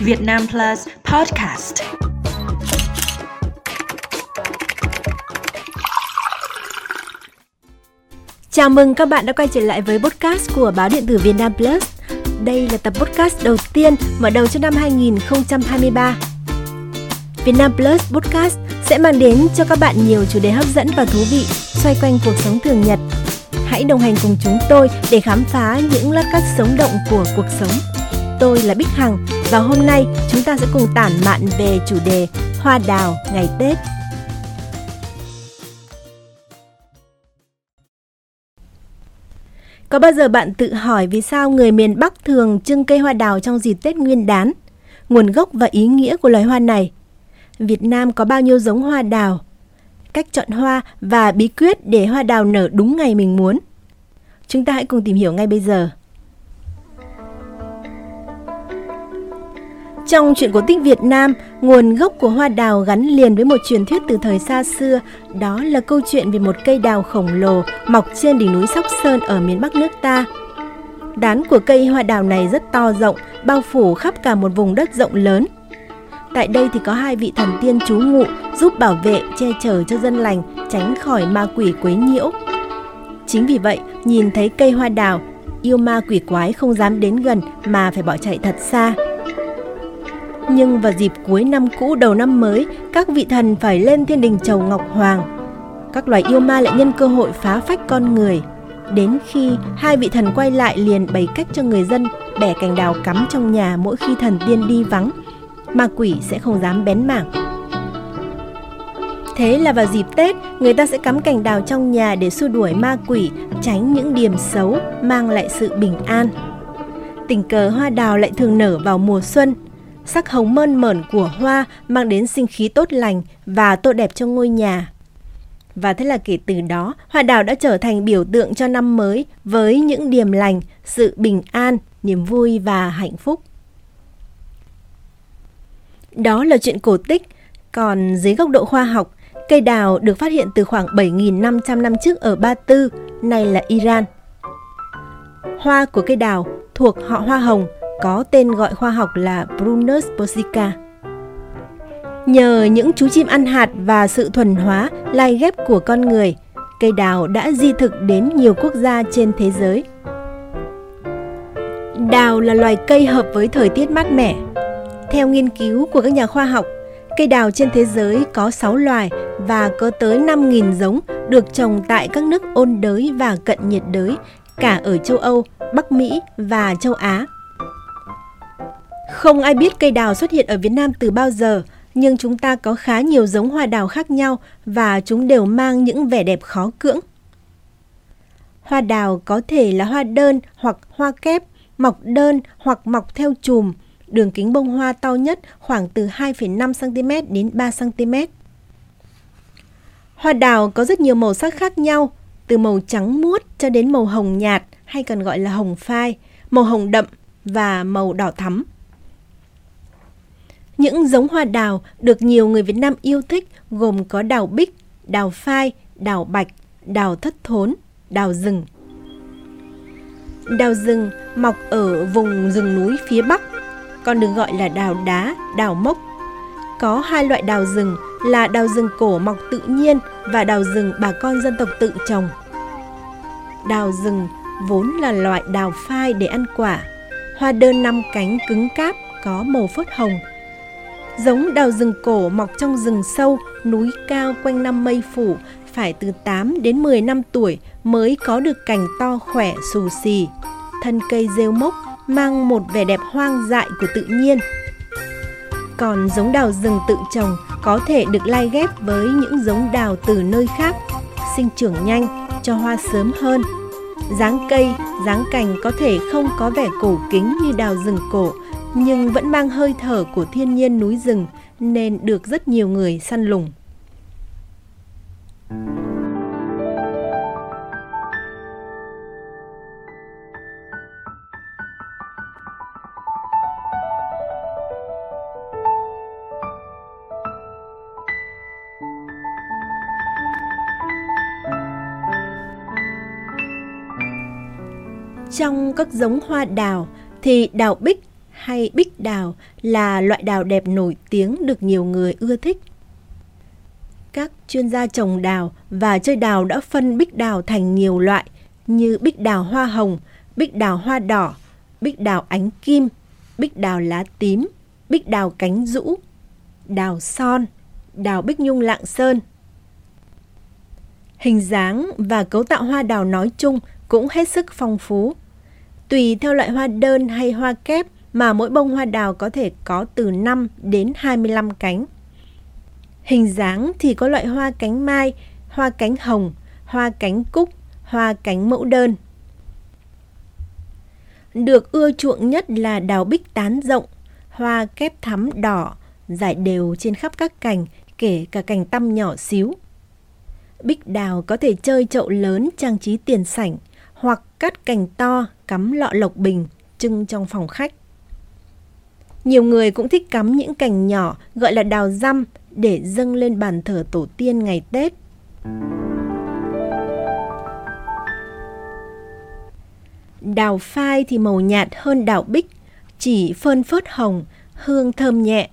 Việt Nam Plus Podcast. Chào mừng các bạn đã quay trở lại với podcast của báo điện tử Việt Nam Plus. Đây là tập podcast đầu tiên mở đầu cho năm 2023. Việt Nam Plus Podcast sẽ mang đến cho các bạn nhiều chủ đề hấp dẫn và thú vị xoay quanh cuộc sống thường nhật. Hãy đồng hành cùng chúng tôi để khám phá những lát cắt sống động của cuộc sống. Tôi là Bích Hằng và hôm nay, chúng ta sẽ cùng tản mạn về chủ đề Hoa đào ngày Tết. Có bao giờ bạn tự hỏi vì sao người miền Bắc thường trưng cây hoa đào trong dịp Tết Nguyên đán? Nguồn gốc và ý nghĩa của loài hoa này? Việt Nam có bao nhiêu giống hoa đào? Cách chọn hoa và bí quyết để hoa đào nở đúng ngày mình muốn? Chúng ta hãy cùng tìm hiểu ngay bây giờ. Trong truyện cổ tích Việt Nam, nguồn gốc của hoa đào gắn liền với một truyền thuyết từ thời xa xưa, đó là câu chuyện về một cây đào khổng lồ mọc trên đỉnh núi Sóc Sơn ở miền Bắc nước ta. Đán của cây hoa đào này rất to rộng, bao phủ khắp cả một vùng đất rộng lớn. Tại đây thì có hai vị thần tiên trú ngụ giúp bảo vệ, che chở cho dân lành, tránh khỏi ma quỷ quấy nhiễu. Chính vì vậy, nhìn thấy cây hoa đào, yêu ma quỷ quái không dám đến gần mà phải bỏ chạy thật xa. Nhưng vào dịp cuối năm cũ đầu năm mới, các vị thần phải lên thiên đình chầu Ngọc Hoàng. Các loài yêu ma lại nhân cơ hội phá phách con người. Đến khi hai vị thần quay lại liền bày cách cho người dân bẻ cành đào cắm trong nhà mỗi khi thần tiên đi vắng, ma quỷ sẽ không dám bén mảng. Thế là vào dịp Tết, người ta sẽ cắm cành đào trong nhà để xua đuổi ma quỷ, tránh những điểm xấu, mang lại sự bình an. Tình cờ hoa đào lại thường nở vào mùa xuân, sắc hồng mơn mởn của hoa mang đến sinh khí tốt lành và tô đẹp cho ngôi nhà. Và thế là kể từ đó, hoa đào đã trở thành biểu tượng cho năm mới với những điềm lành, sự bình an, niềm vui và hạnh phúc. Đó là chuyện cổ tích, còn dưới góc độ khoa học, cây đào được phát hiện từ khoảng 7.500 năm trước ở Ba Tư, nay là Iran. Hoa của cây đào thuộc họ hoa hồng có tên gọi khoa học là Prunus persica. Nhờ những chú chim ăn hạt và sự thuần hóa, lai ghép của con người, cây đào đã di thực đến nhiều quốc gia trên thế giới. Đào là loài cây hợp với thời tiết mát mẻ. Theo nghiên cứu của các nhà khoa học, cây đào trên thế giới có 6 loài và có tới 5.000 giống được trồng tại các nước ôn đới và cận nhiệt đới, cả ở châu Âu, Bắc Mỹ và châu Á. Không ai biết cây đào xuất hiện ở Việt Nam từ bao giờ, nhưng chúng ta có khá nhiều giống hoa đào khác nhau và chúng đều mang những vẻ đẹp khó cưỡng. Hoa đào có thể là hoa đơn hoặc hoa kép, mọc đơn hoặc mọc theo chùm, đường kính bông hoa to nhất khoảng từ 2,5 cm đến 3 cm. Hoa đào có rất nhiều màu sắc khác nhau, từ màu trắng muốt cho đến màu hồng nhạt hay còn gọi là hồng phai, màu hồng đậm và màu đỏ thắm. Những giống hoa đào được nhiều người Việt Nam yêu thích gồm có đào bích, đào phai, đào bạch, đào thất thốn, đào rừng. Đào rừng mọc ở vùng rừng núi phía Bắc, còn được gọi là đào đá, đào mốc. Có hai loại đào rừng là đào rừng cổ mọc tự nhiên và đào rừng bà con dân tộc tự trồng. Đào rừng vốn là loại đào phai để ăn quả, hoa đơn năm cánh cứng cáp có màu phớt hồng, Giống đào rừng cổ mọc trong rừng sâu, núi cao quanh năm mây phủ, phải từ 8 đến 10 năm tuổi mới có được cành to khỏe xù xì. Thân cây rêu mốc mang một vẻ đẹp hoang dại của tự nhiên. Còn giống đào rừng tự trồng có thể được lai ghép với những giống đào từ nơi khác, sinh trưởng nhanh, cho hoa sớm hơn. Dáng cây, dáng cành có thể không có vẻ cổ kính như đào rừng cổ, nhưng vẫn mang hơi thở của thiên nhiên núi rừng nên được rất nhiều người săn lùng. Trong các giống hoa đào thì đào bích hay bích đào là loại đào đẹp nổi tiếng được nhiều người ưa thích. Các chuyên gia trồng đào và chơi đào đã phân bích đào thành nhiều loại như bích đào hoa hồng, bích đào hoa đỏ, bích đào ánh kim, bích đào lá tím, bích đào cánh rũ, đào son, đào bích nhung lạng sơn. Hình dáng và cấu tạo hoa đào nói chung cũng hết sức phong phú. Tùy theo loại hoa đơn hay hoa kép mà mỗi bông hoa đào có thể có từ 5 đến 25 cánh. Hình dáng thì có loại hoa cánh mai, hoa cánh hồng, hoa cánh cúc, hoa cánh mẫu đơn. Được ưa chuộng nhất là đào bích tán rộng, hoa kép thắm đỏ, rải đều trên khắp các cành, kể cả cành tăm nhỏ xíu. Bích đào có thể chơi chậu lớn trang trí tiền sảnh hoặc cắt cành to cắm lọ lộc bình trưng trong phòng khách. Nhiều người cũng thích cắm những cành nhỏ gọi là đào răm để dâng lên bàn thờ tổ tiên ngày Tết. Đào phai thì màu nhạt hơn đào bích, chỉ phơn phớt hồng, hương thơm nhẹ.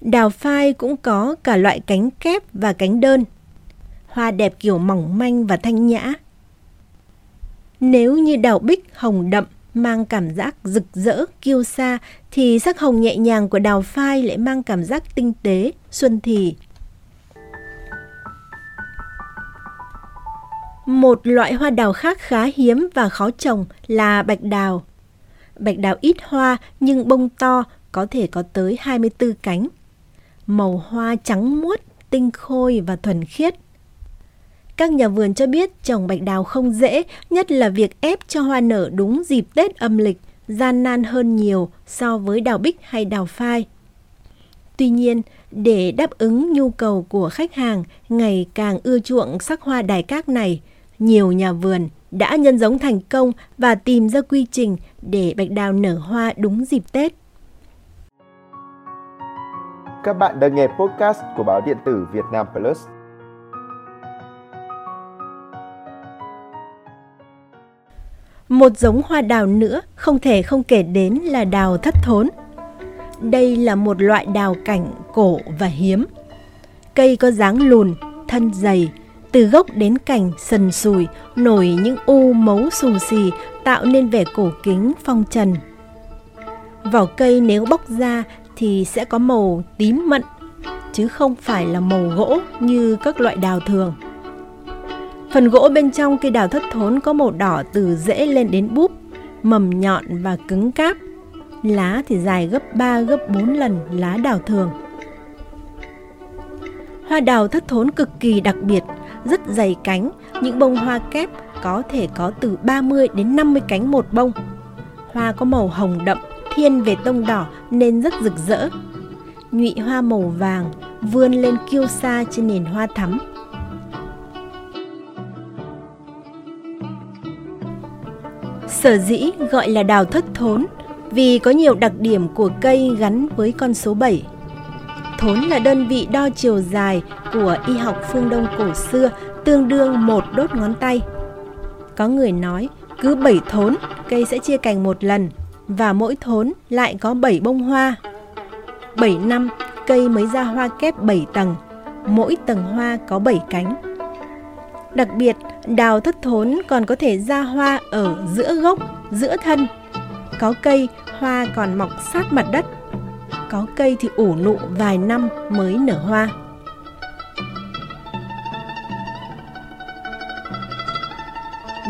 Đào phai cũng có cả loại cánh kép và cánh đơn. Hoa đẹp kiểu mỏng manh và thanh nhã. Nếu như đào bích hồng đậm mang cảm giác rực rỡ, kiêu sa thì sắc hồng nhẹ nhàng của đào phai lại mang cảm giác tinh tế, xuân thì. Một loại hoa đào khác khá hiếm và khó trồng là bạch đào. Bạch đào ít hoa nhưng bông to, có thể có tới 24 cánh. Màu hoa trắng muốt, tinh khôi và thuần khiết. Các nhà vườn cho biết trồng bạch đào không dễ, nhất là việc ép cho hoa nở đúng dịp Tết âm lịch, gian nan hơn nhiều so với đào bích hay đào phai. Tuy nhiên, để đáp ứng nhu cầu của khách hàng ngày càng ưa chuộng sắc hoa đài cát này, nhiều nhà vườn đã nhân giống thành công và tìm ra quy trình để bạch đào nở hoa đúng dịp Tết. Các bạn đang nghe podcast của báo điện tử Việt Nam Plus. Một giống hoa đào nữa không thể không kể đến là đào thất thốn. Đây là một loại đào cảnh cổ và hiếm. Cây có dáng lùn, thân dày, từ gốc đến cành sần sùi, nổi những u mấu xù xì tạo nên vẻ cổ kính phong trần. Vỏ cây nếu bóc ra thì sẽ có màu tím mận, chứ không phải là màu gỗ như các loại đào thường. Phần gỗ bên trong cây đào thất thốn có màu đỏ từ rễ lên đến búp, mầm nhọn và cứng cáp. Lá thì dài gấp 3 gấp 4 lần lá đào thường. Hoa đào thất thốn cực kỳ đặc biệt, rất dày cánh, những bông hoa kép có thể có từ 30 đến 50 cánh một bông. Hoa có màu hồng đậm, thiên về tông đỏ nên rất rực rỡ. Nhụy hoa màu vàng vươn lên kiêu sa trên nền hoa thắm. Sở dĩ gọi là đào thất thốn vì có nhiều đặc điểm của cây gắn với con số 7. Thốn là đơn vị đo chiều dài của y học phương Đông cổ xưa tương đương một đốt ngón tay. Có người nói cứ 7 thốn cây sẽ chia cành một lần và mỗi thốn lại có 7 bông hoa. 7 năm cây mới ra hoa kép 7 tầng, mỗi tầng hoa có 7 cánh. Đặc biệt, đào thất thốn còn có thể ra hoa ở giữa gốc, giữa thân. Có cây, hoa còn mọc sát mặt đất. Có cây thì ủ nụ vài năm mới nở hoa.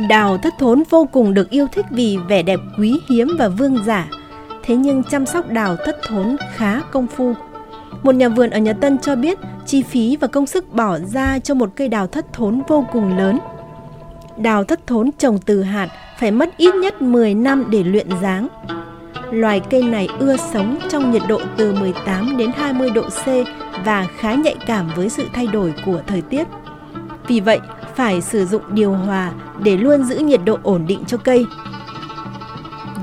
Đào thất thốn vô cùng được yêu thích vì vẻ đẹp quý hiếm và vương giả. Thế nhưng chăm sóc đào thất thốn khá công phu. Một nhà vườn ở Nhật Tân cho biết chi phí và công sức bỏ ra cho một cây đào thất thốn vô cùng lớn. Đào thất thốn trồng từ hạt phải mất ít nhất 10 năm để luyện dáng. Loài cây này ưa sống trong nhiệt độ từ 18 đến 20 độ C và khá nhạy cảm với sự thay đổi của thời tiết. Vì vậy, phải sử dụng điều hòa để luôn giữ nhiệt độ ổn định cho cây.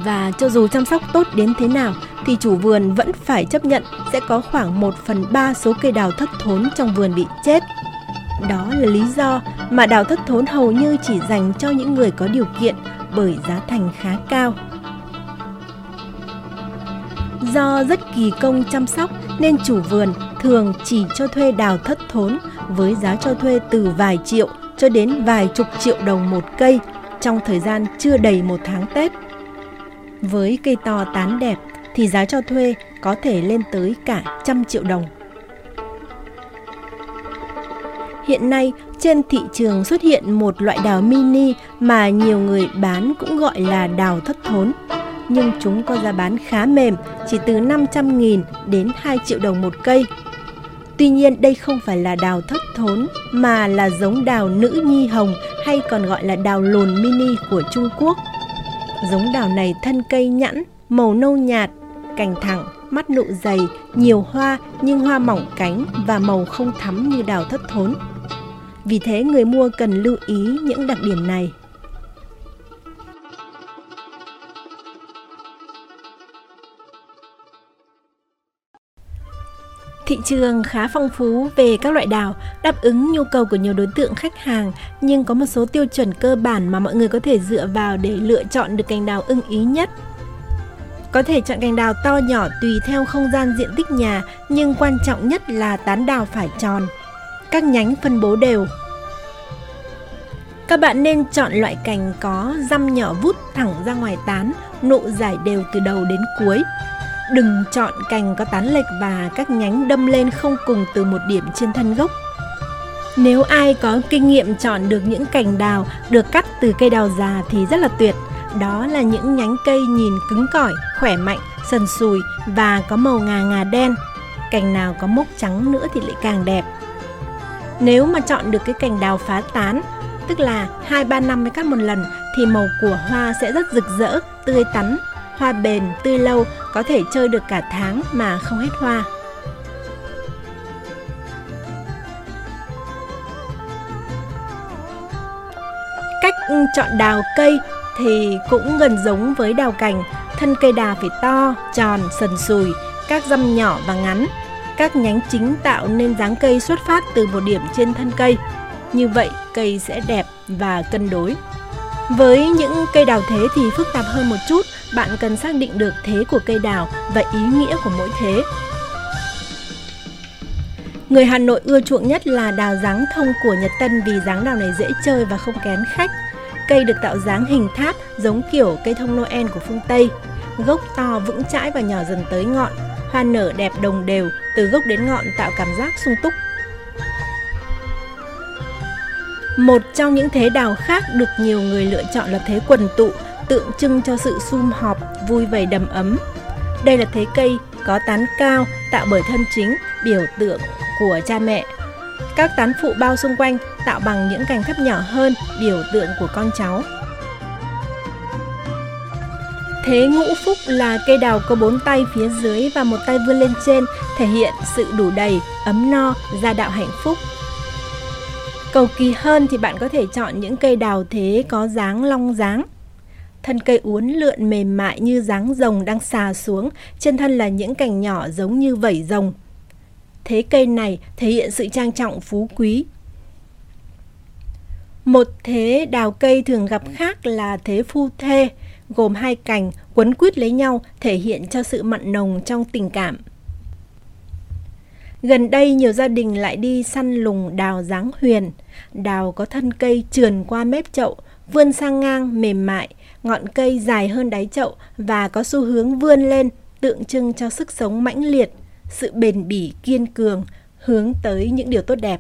Và cho dù chăm sóc tốt đến thế nào thì chủ vườn vẫn phải chấp nhận sẽ có khoảng 1 phần 3 số cây đào thất thốn trong vườn bị chết. Đó là lý do mà đào thất thốn hầu như chỉ dành cho những người có điều kiện bởi giá thành khá cao. Do rất kỳ công chăm sóc nên chủ vườn thường chỉ cho thuê đào thất thốn với giá cho thuê từ vài triệu cho đến vài chục triệu đồng một cây trong thời gian chưa đầy một tháng Tết. Với cây to tán đẹp thì giá cho thuê có thể lên tới cả trăm triệu đồng. Hiện nay, trên thị trường xuất hiện một loại đào mini mà nhiều người bán cũng gọi là đào thất thốn. Nhưng chúng có giá bán khá mềm, chỉ từ 500.000 đến 2 triệu đồng một cây. Tuy nhiên đây không phải là đào thất thốn mà là giống đào nữ nhi hồng hay còn gọi là đào lồn mini của Trung Quốc. Giống đào này thân cây nhẵn, màu nâu nhạt, cành thẳng, mắt nụ dày, nhiều hoa nhưng hoa mỏng cánh và màu không thắm như đào thất thốn. Vì thế người mua cần lưu ý những đặc điểm này. Thị trường khá phong phú về các loại đào, đáp ứng nhu cầu của nhiều đối tượng khách hàng, nhưng có một số tiêu chuẩn cơ bản mà mọi người có thể dựa vào để lựa chọn được cành đào ưng ý nhất. Có thể chọn cành đào to nhỏ tùy theo không gian diện tích nhà, nhưng quan trọng nhất là tán đào phải tròn. Các nhánh phân bố đều. Các bạn nên chọn loại cành có răm nhỏ vút thẳng ra ngoài tán, nụ giải đều từ đầu đến cuối. Đừng chọn cành có tán lệch và các nhánh đâm lên không cùng từ một điểm trên thân gốc. Nếu ai có kinh nghiệm chọn được những cành đào được cắt từ cây đào già thì rất là tuyệt. Đó là những nhánh cây nhìn cứng cỏi, khỏe mạnh, sần sùi và có màu ngà ngà đen. Cành nào có mốc trắng nữa thì lại càng đẹp. Nếu mà chọn được cái cành đào phá tán, tức là 2-3 năm mới cắt một lần thì màu của hoa sẽ rất rực rỡ, tươi tắn, hoa bền, tươi lâu, có thể chơi được cả tháng mà không hết hoa. Cách chọn đào cây thì cũng gần giống với đào cành, thân cây đào phải to, tròn, sần sùi, các răm nhỏ và ngắn. Các nhánh chính tạo nên dáng cây xuất phát từ một điểm trên thân cây. Như vậy cây sẽ đẹp và cân đối. Với những cây đào thế thì phức tạp hơn một chút, bạn cần xác định được thế của cây đào và ý nghĩa của mỗi thế. Người Hà Nội ưa chuộng nhất là đào dáng thông của Nhật Tân vì dáng đào này dễ chơi và không kén khách. Cây được tạo dáng hình tháp giống kiểu cây thông Noel của phương Tây. Gốc to vững chãi và nhỏ dần tới ngọn. Hoa nở đẹp đồng đều, từ gốc đến ngọn tạo cảm giác sung túc. Một trong những thế đào khác được nhiều người lựa chọn là thế quần tụ, tượng trưng cho sự sum họp, vui vầy đầm ấm. Đây là thế cây có tán cao tạo bởi thân chính, biểu tượng của cha mẹ. Các tán phụ bao xung quanh tạo bằng những cành thấp nhỏ hơn, biểu tượng của con cháu. Thế ngũ phúc là cây đào có bốn tay phía dưới và một tay vươn lên trên, thể hiện sự đủ đầy, ấm no, gia đạo hạnh phúc. Cầu kỳ hơn thì bạn có thể chọn những cây đào thế có dáng long dáng. Thân cây uốn lượn mềm mại như dáng rồng đang xà xuống, trên thân là những cành nhỏ giống như vảy rồng. Thế cây này thể hiện sự trang trọng phú quý. Một thế đào cây thường gặp khác là thế phu thê, gồm hai cành quấn quýt lấy nhau thể hiện cho sự mặn nồng trong tình cảm. Gần đây nhiều gia đình lại đi săn lùng đào dáng huyền. Đào có thân cây trườn qua mép chậu, vươn sang ngang mềm mại, ngọn cây dài hơn đáy chậu và có xu hướng vươn lên, tượng trưng cho sức sống mãnh liệt, sự bền bỉ kiên cường, hướng tới những điều tốt đẹp.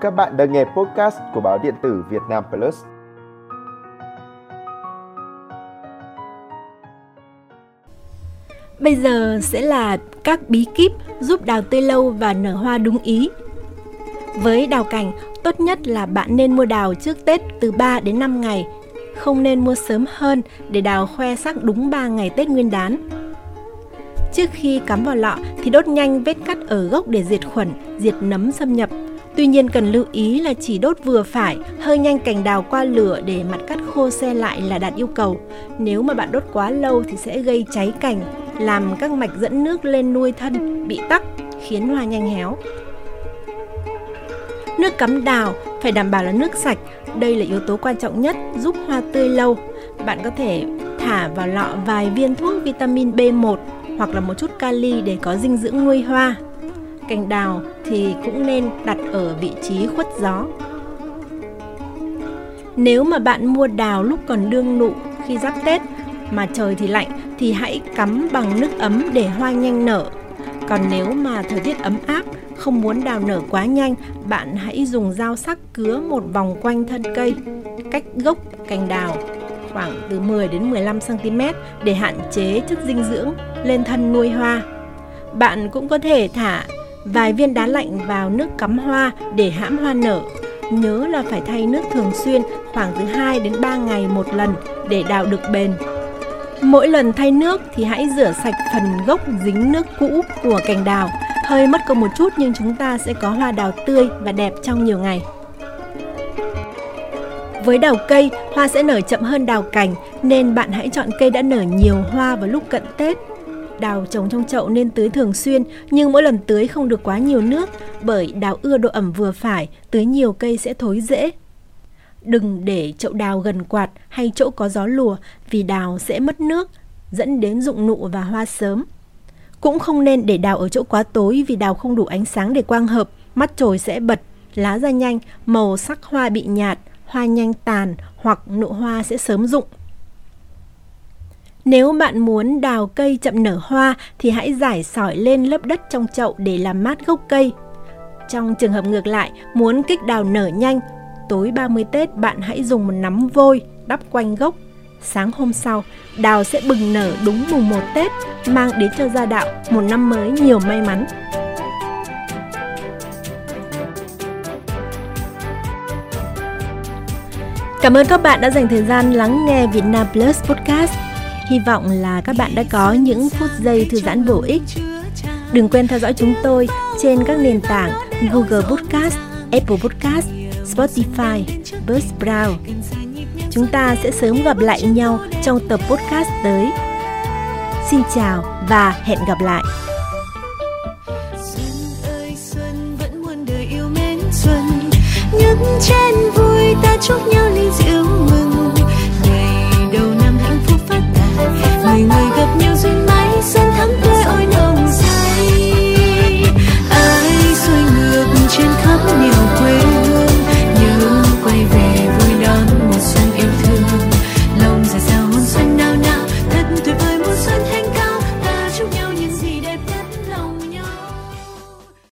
Các bạn đang nghe podcast của báo điện tử Việt Nam Plus. Bây giờ sẽ là các bí kíp giúp đào tươi lâu và nở hoa đúng ý. Với đào cảnh, tốt nhất là bạn nên mua đào trước Tết từ 3 đến 5 ngày, không nên mua sớm hơn để đào khoe sắc đúng 3 ngày Tết Nguyên đán. Trước khi cắm vào lọ thì đốt nhanh vết cắt ở gốc để diệt khuẩn, diệt nấm xâm nhập. Tuy nhiên cần lưu ý là chỉ đốt vừa phải, hơi nhanh cành đào qua lửa để mặt cắt khô xe lại là đạt yêu cầu. Nếu mà bạn đốt quá lâu thì sẽ gây cháy cành, làm các mạch dẫn nước lên nuôi thân bị tắc, khiến hoa nhanh héo. Nước cắm đào phải đảm bảo là nước sạch, đây là yếu tố quan trọng nhất giúp hoa tươi lâu. Bạn có thể thả vào lọ vài viên thuốc vitamin B1 hoặc là một chút kali để có dinh dưỡng nuôi hoa. Cành đào thì cũng nên đặt ở vị trí khuất gió. Nếu mà bạn mua đào lúc còn đương nụ khi giáp Tết mà trời thì lạnh thì hãy cắm bằng nước ấm để hoa nhanh nở. Còn nếu mà thời tiết ấm áp, không muốn đào nở quá nhanh, bạn hãy dùng dao sắc cứa một vòng quanh thân cây, cách gốc cành đào khoảng từ 10 đến 15 cm để hạn chế chất dinh dưỡng lên thân nuôi hoa. Bạn cũng có thể thả vài viên đá lạnh vào nước cắm hoa để hãm hoa nở. Nhớ là phải thay nước thường xuyên khoảng từ 2 đến 3 ngày một lần để đào được bền. Mỗi lần thay nước thì hãy rửa sạch phần gốc dính nước cũ của cành đào. Hơi mất công một chút nhưng chúng ta sẽ có hoa đào tươi và đẹp trong nhiều ngày. Với đào cây, hoa sẽ nở chậm hơn đào cành nên bạn hãy chọn cây đã nở nhiều hoa vào lúc cận Tết. Đào trồng trong chậu nên tưới thường xuyên nhưng mỗi lần tưới không được quá nhiều nước bởi đào ưa độ ẩm vừa phải, tưới nhiều cây sẽ thối rễ. Đừng để chậu đào gần quạt hay chỗ có gió lùa vì đào sẽ mất nước, dẫn đến rụng nụ và hoa sớm. Cũng không nên để đào ở chỗ quá tối vì đào không đủ ánh sáng để quang hợp, mắt trồi sẽ bật, lá ra nhanh, màu sắc hoa bị nhạt, hoa nhanh tàn hoặc nụ hoa sẽ sớm rụng. Nếu bạn muốn đào cây chậm nở hoa thì hãy giải sỏi lên lớp đất trong chậu để làm mát gốc cây. Trong trường hợp ngược lại, muốn kích đào nở nhanh, tối 30 Tết bạn hãy dùng một nắm vôi đắp quanh gốc. Sáng hôm sau, đào sẽ bừng nở đúng mùng 1 Tết, mang đến cho gia đạo một năm mới nhiều may mắn. Cảm ơn các bạn đã dành thời gian lắng nghe Việt Nam Plus Podcast. Hy vọng là các bạn đã có những phút giây thư giãn bổ ích. Đừng quên theo dõi chúng tôi trên các nền tảng Google Podcast, Apple Podcast, Spotify, Buzzsprout. Chúng ta sẽ sớm gặp lại nhau trong tập podcast tới. Xin chào và hẹn gặp lại. Xuân ơi xuân vẫn muôn đời yêu mến xuân. Những trên vui ta chúc nhau ly